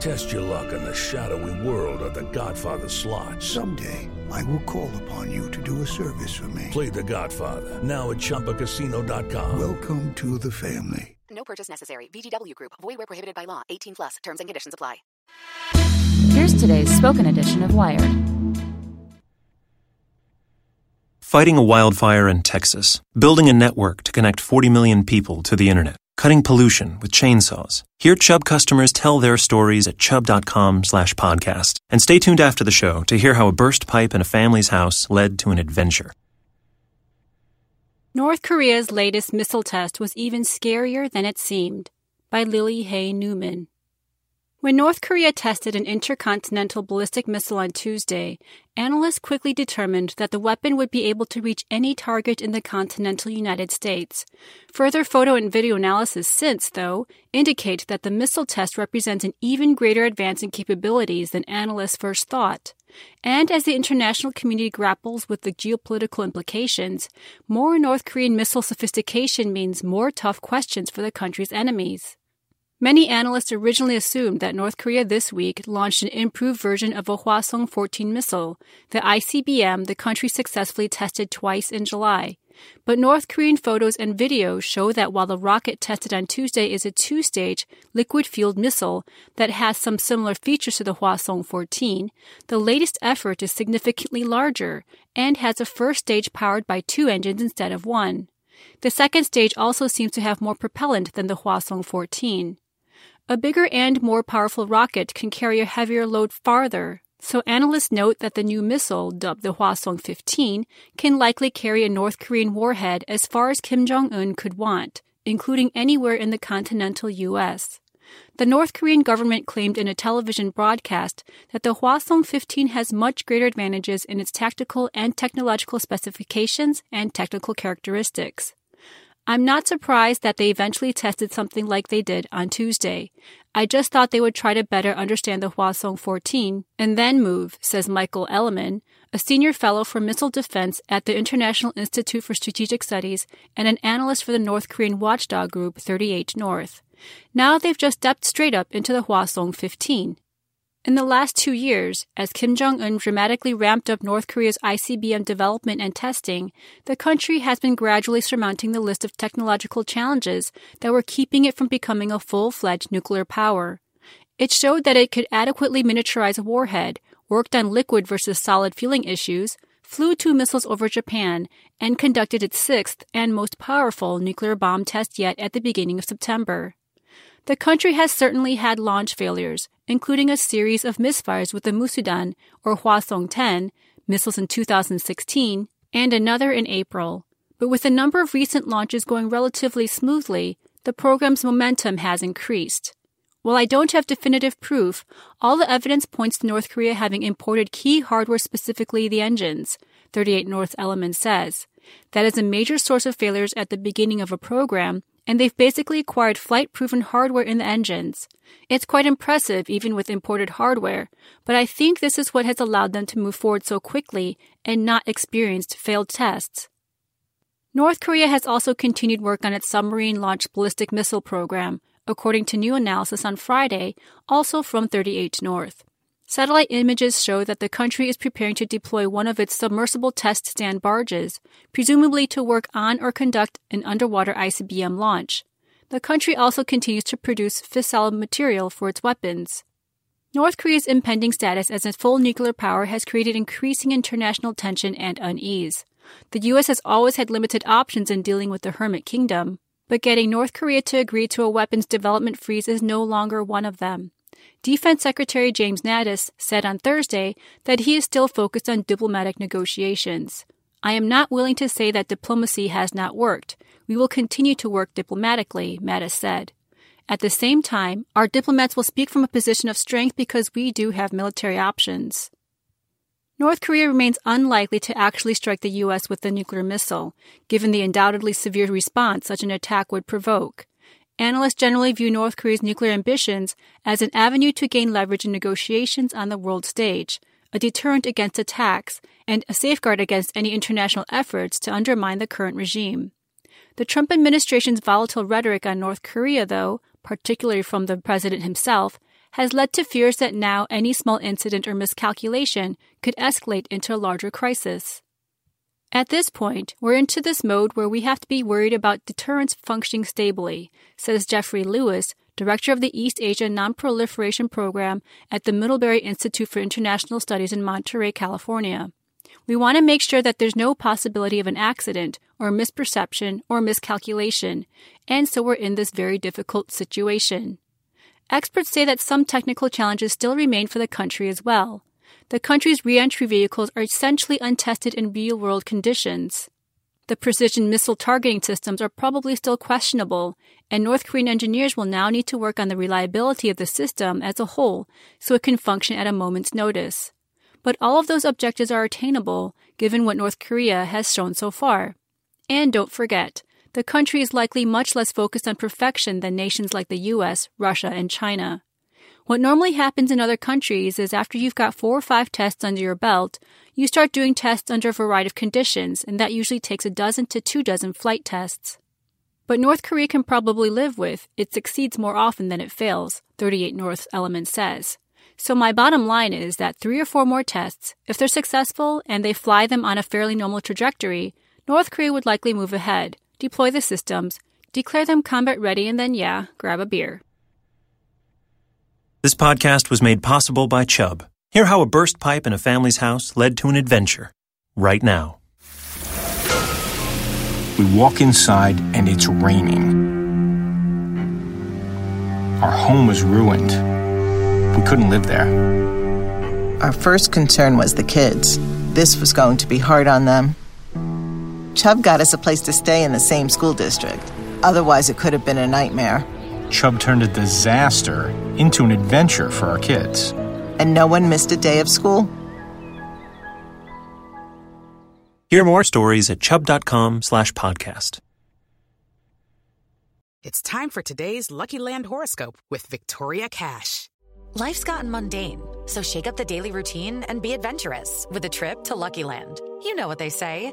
Test your luck in the shadowy world of The Godfather slot. Someday, I will call upon you to do a service for me. Play The Godfather now at ChumbaCasino.com. Welcome to the family. No purchase necessary. VGW Group. Void where prohibited by law. 18 plus. Terms and conditions apply. Here's today's spoken edition of Wired. Fighting a wildfire in Texas. Building a network to connect 40 million people to the internet. Cutting pollution with chainsaws. Hear Chubb customers tell their stories at chubb.com slash podcast. And stay tuned after the show to hear how a burst pipe in a family's house led to an adventure. North Korea's latest missile test was even scarier than it seemed. By Lily Hay Newman. When North Korea tested an intercontinental ballistic missile on Tuesday, analysts quickly determined that the weapon would be able to reach any target in the continental United States. Further photo and video analysis since, though, indicate that the missile test represents an even greater advance in capabilities than analysts first thought. And as the international community grapples with the geopolitical implications, more North Korean missile sophistication means more tough questions for the country's enemies. Many analysts originally assumed that North Korea this week launched an improved version of a Hwasong 14 missile, the ICBM the country successfully tested twice in July. But North Korean photos and videos show that while the rocket tested on Tuesday is a two stage liquid fueled missile that has some similar features to the Hwasong 14, the latest effort is significantly larger and has a first stage powered by two engines instead of one. The second stage also seems to have more propellant than the Hwasong 14. A bigger and more powerful rocket can carry a heavier load farther, so analysts note that the new missile, dubbed the Hwasong 15, can likely carry a North Korean warhead as far as Kim Jong un could want, including anywhere in the continental U.S. The North Korean government claimed in a television broadcast that the Hwasong 15 has much greater advantages in its tactical and technological specifications and technical characteristics. I'm not surprised that they eventually tested something like they did on Tuesday. I just thought they would try to better understand the Hwasong 14 and then move, says Michael Elleman, a senior fellow for missile defense at the International Institute for Strategic Studies and an analyst for the North Korean watchdog group 38 North. Now they've just stepped straight up into the Hwasong 15. In the last two years, as Kim Jong un dramatically ramped up North Korea's ICBM development and testing, the country has been gradually surmounting the list of technological challenges that were keeping it from becoming a full fledged nuclear power. It showed that it could adequately miniaturize a warhead, worked on liquid versus solid fueling issues, flew two missiles over Japan, and conducted its sixth and most powerful nuclear bomb test yet at the beginning of September. The country has certainly had launch failures, including a series of misfires with the Musudan or Hwasong 10 missiles in 2016 and another in April. But with a number of recent launches going relatively smoothly, the program's momentum has increased. While I don't have definitive proof, all the evidence points to North Korea having imported key hardware, specifically the engines, 38 North Elleman says. That is a major source of failures at the beginning of a program and they've basically acquired flight proven hardware in the engines. It's quite impressive, even with imported hardware, but I think this is what has allowed them to move forward so quickly and not experienced failed tests. North Korea has also continued work on its submarine launched ballistic missile program, according to new analysis on Friday, also from 38 North. Satellite images show that the country is preparing to deploy one of its submersible test stand barges, presumably to work on or conduct an underwater ICBM launch. the country also continues to produce fissile material for its weapons. North Korea's impending status as a full nuclear power has created increasing international tension and unease. The U.S. has always had limited options in dealing with the Hermit Kingdom, but getting North Korea to agree to a weapons development freeze is no longer one of them. Defense Secretary James Mattis said on Thursday that he is still focused on diplomatic negotiations. I am not willing to say that diplomacy has not worked. We will continue to work diplomatically, Mattis said. At the same time, our diplomats will speak from a position of strength because we do have military options. North Korea remains unlikely to actually strike the U.S. with a nuclear missile, given the undoubtedly severe response such an attack would provoke. Analysts generally view North Korea's nuclear ambitions as an avenue to gain leverage in negotiations on the world stage, a deterrent against attacks, and a safeguard against any international efforts to undermine the current regime. The Trump administration's volatile rhetoric on North Korea, though, particularly from the president himself, has led to fears that now any small incident or miscalculation could escalate into a larger crisis. At this point, we're into this mode where we have to be worried about deterrence functioning stably, says Jeffrey Lewis, director of the East Asia Nonproliferation Program at the Middlebury Institute for International Studies in Monterey, California. We want to make sure that there's no possibility of an accident or misperception or miscalculation, and so we're in this very difficult situation. Experts say that some technical challenges still remain for the country as well. The country's reentry vehicles are essentially untested in real world conditions. The precision missile targeting systems are probably still questionable, and North Korean engineers will now need to work on the reliability of the system as a whole so it can function at a moment's notice. But all of those objectives are attainable given what North Korea has shown so far. And don't forget, the country is likely much less focused on perfection than nations like the US, Russia, and China. What normally happens in other countries is after you've got four or five tests under your belt, you start doing tests under a variety of conditions, and that usually takes a dozen to two dozen flight tests. But North Korea can probably live with it succeeds more often than it fails, 38 North Elleman says. So my bottom line is that three or four more tests, if they're successful and they fly them on a fairly normal trajectory, North Korea would likely move ahead, deploy the systems, declare them combat ready, and then, yeah, grab a beer. This podcast was made possible by Chubb. Hear how a burst pipe in a family's house led to an adventure right now. We walk inside and it's raining. Our home was ruined. We couldn't live there. Our first concern was the kids. This was going to be hard on them. Chubb got us a place to stay in the same school district. Otherwise, it could have been a nightmare. Chubb turned a disaster into an adventure for our kids. And no one missed a day of school? Hear more stories at chubb.com slash podcast. It's time for today's Lucky Land horoscope with Victoria Cash. Life's gotten mundane, so shake up the daily routine and be adventurous with a trip to Lucky Land. You know what they say.